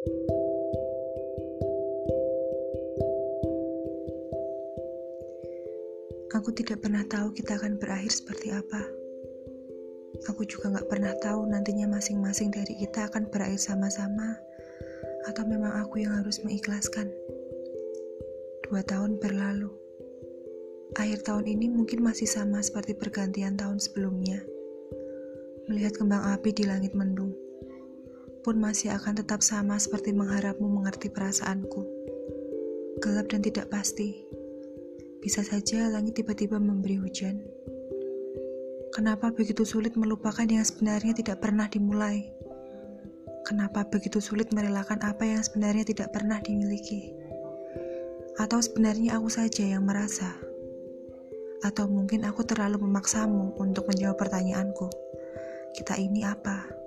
Aku tidak pernah tahu kita akan berakhir seperti apa. Aku juga gak pernah tahu nantinya masing-masing dari kita akan berakhir sama-sama, atau memang aku yang harus mengikhlaskan. Dua tahun berlalu. Akhir tahun ini mungkin masih sama seperti pergantian tahun sebelumnya. Melihat kembang api di langit mendung, pun masih akan tetap sama seperti mengharapmu mengerti perasaanku. Gelap dan tidak pasti bisa saja langit tiba-tiba memberi hujan. Kenapa begitu sulit melupakan yang sebenarnya tidak pernah dimulai? Kenapa begitu sulit merelakan apa yang sebenarnya tidak pernah dimiliki? Atau sebenarnya aku saja yang merasa? Atau mungkin aku terlalu memaksamu untuk menjawab pertanyaanku. Kita ini apa?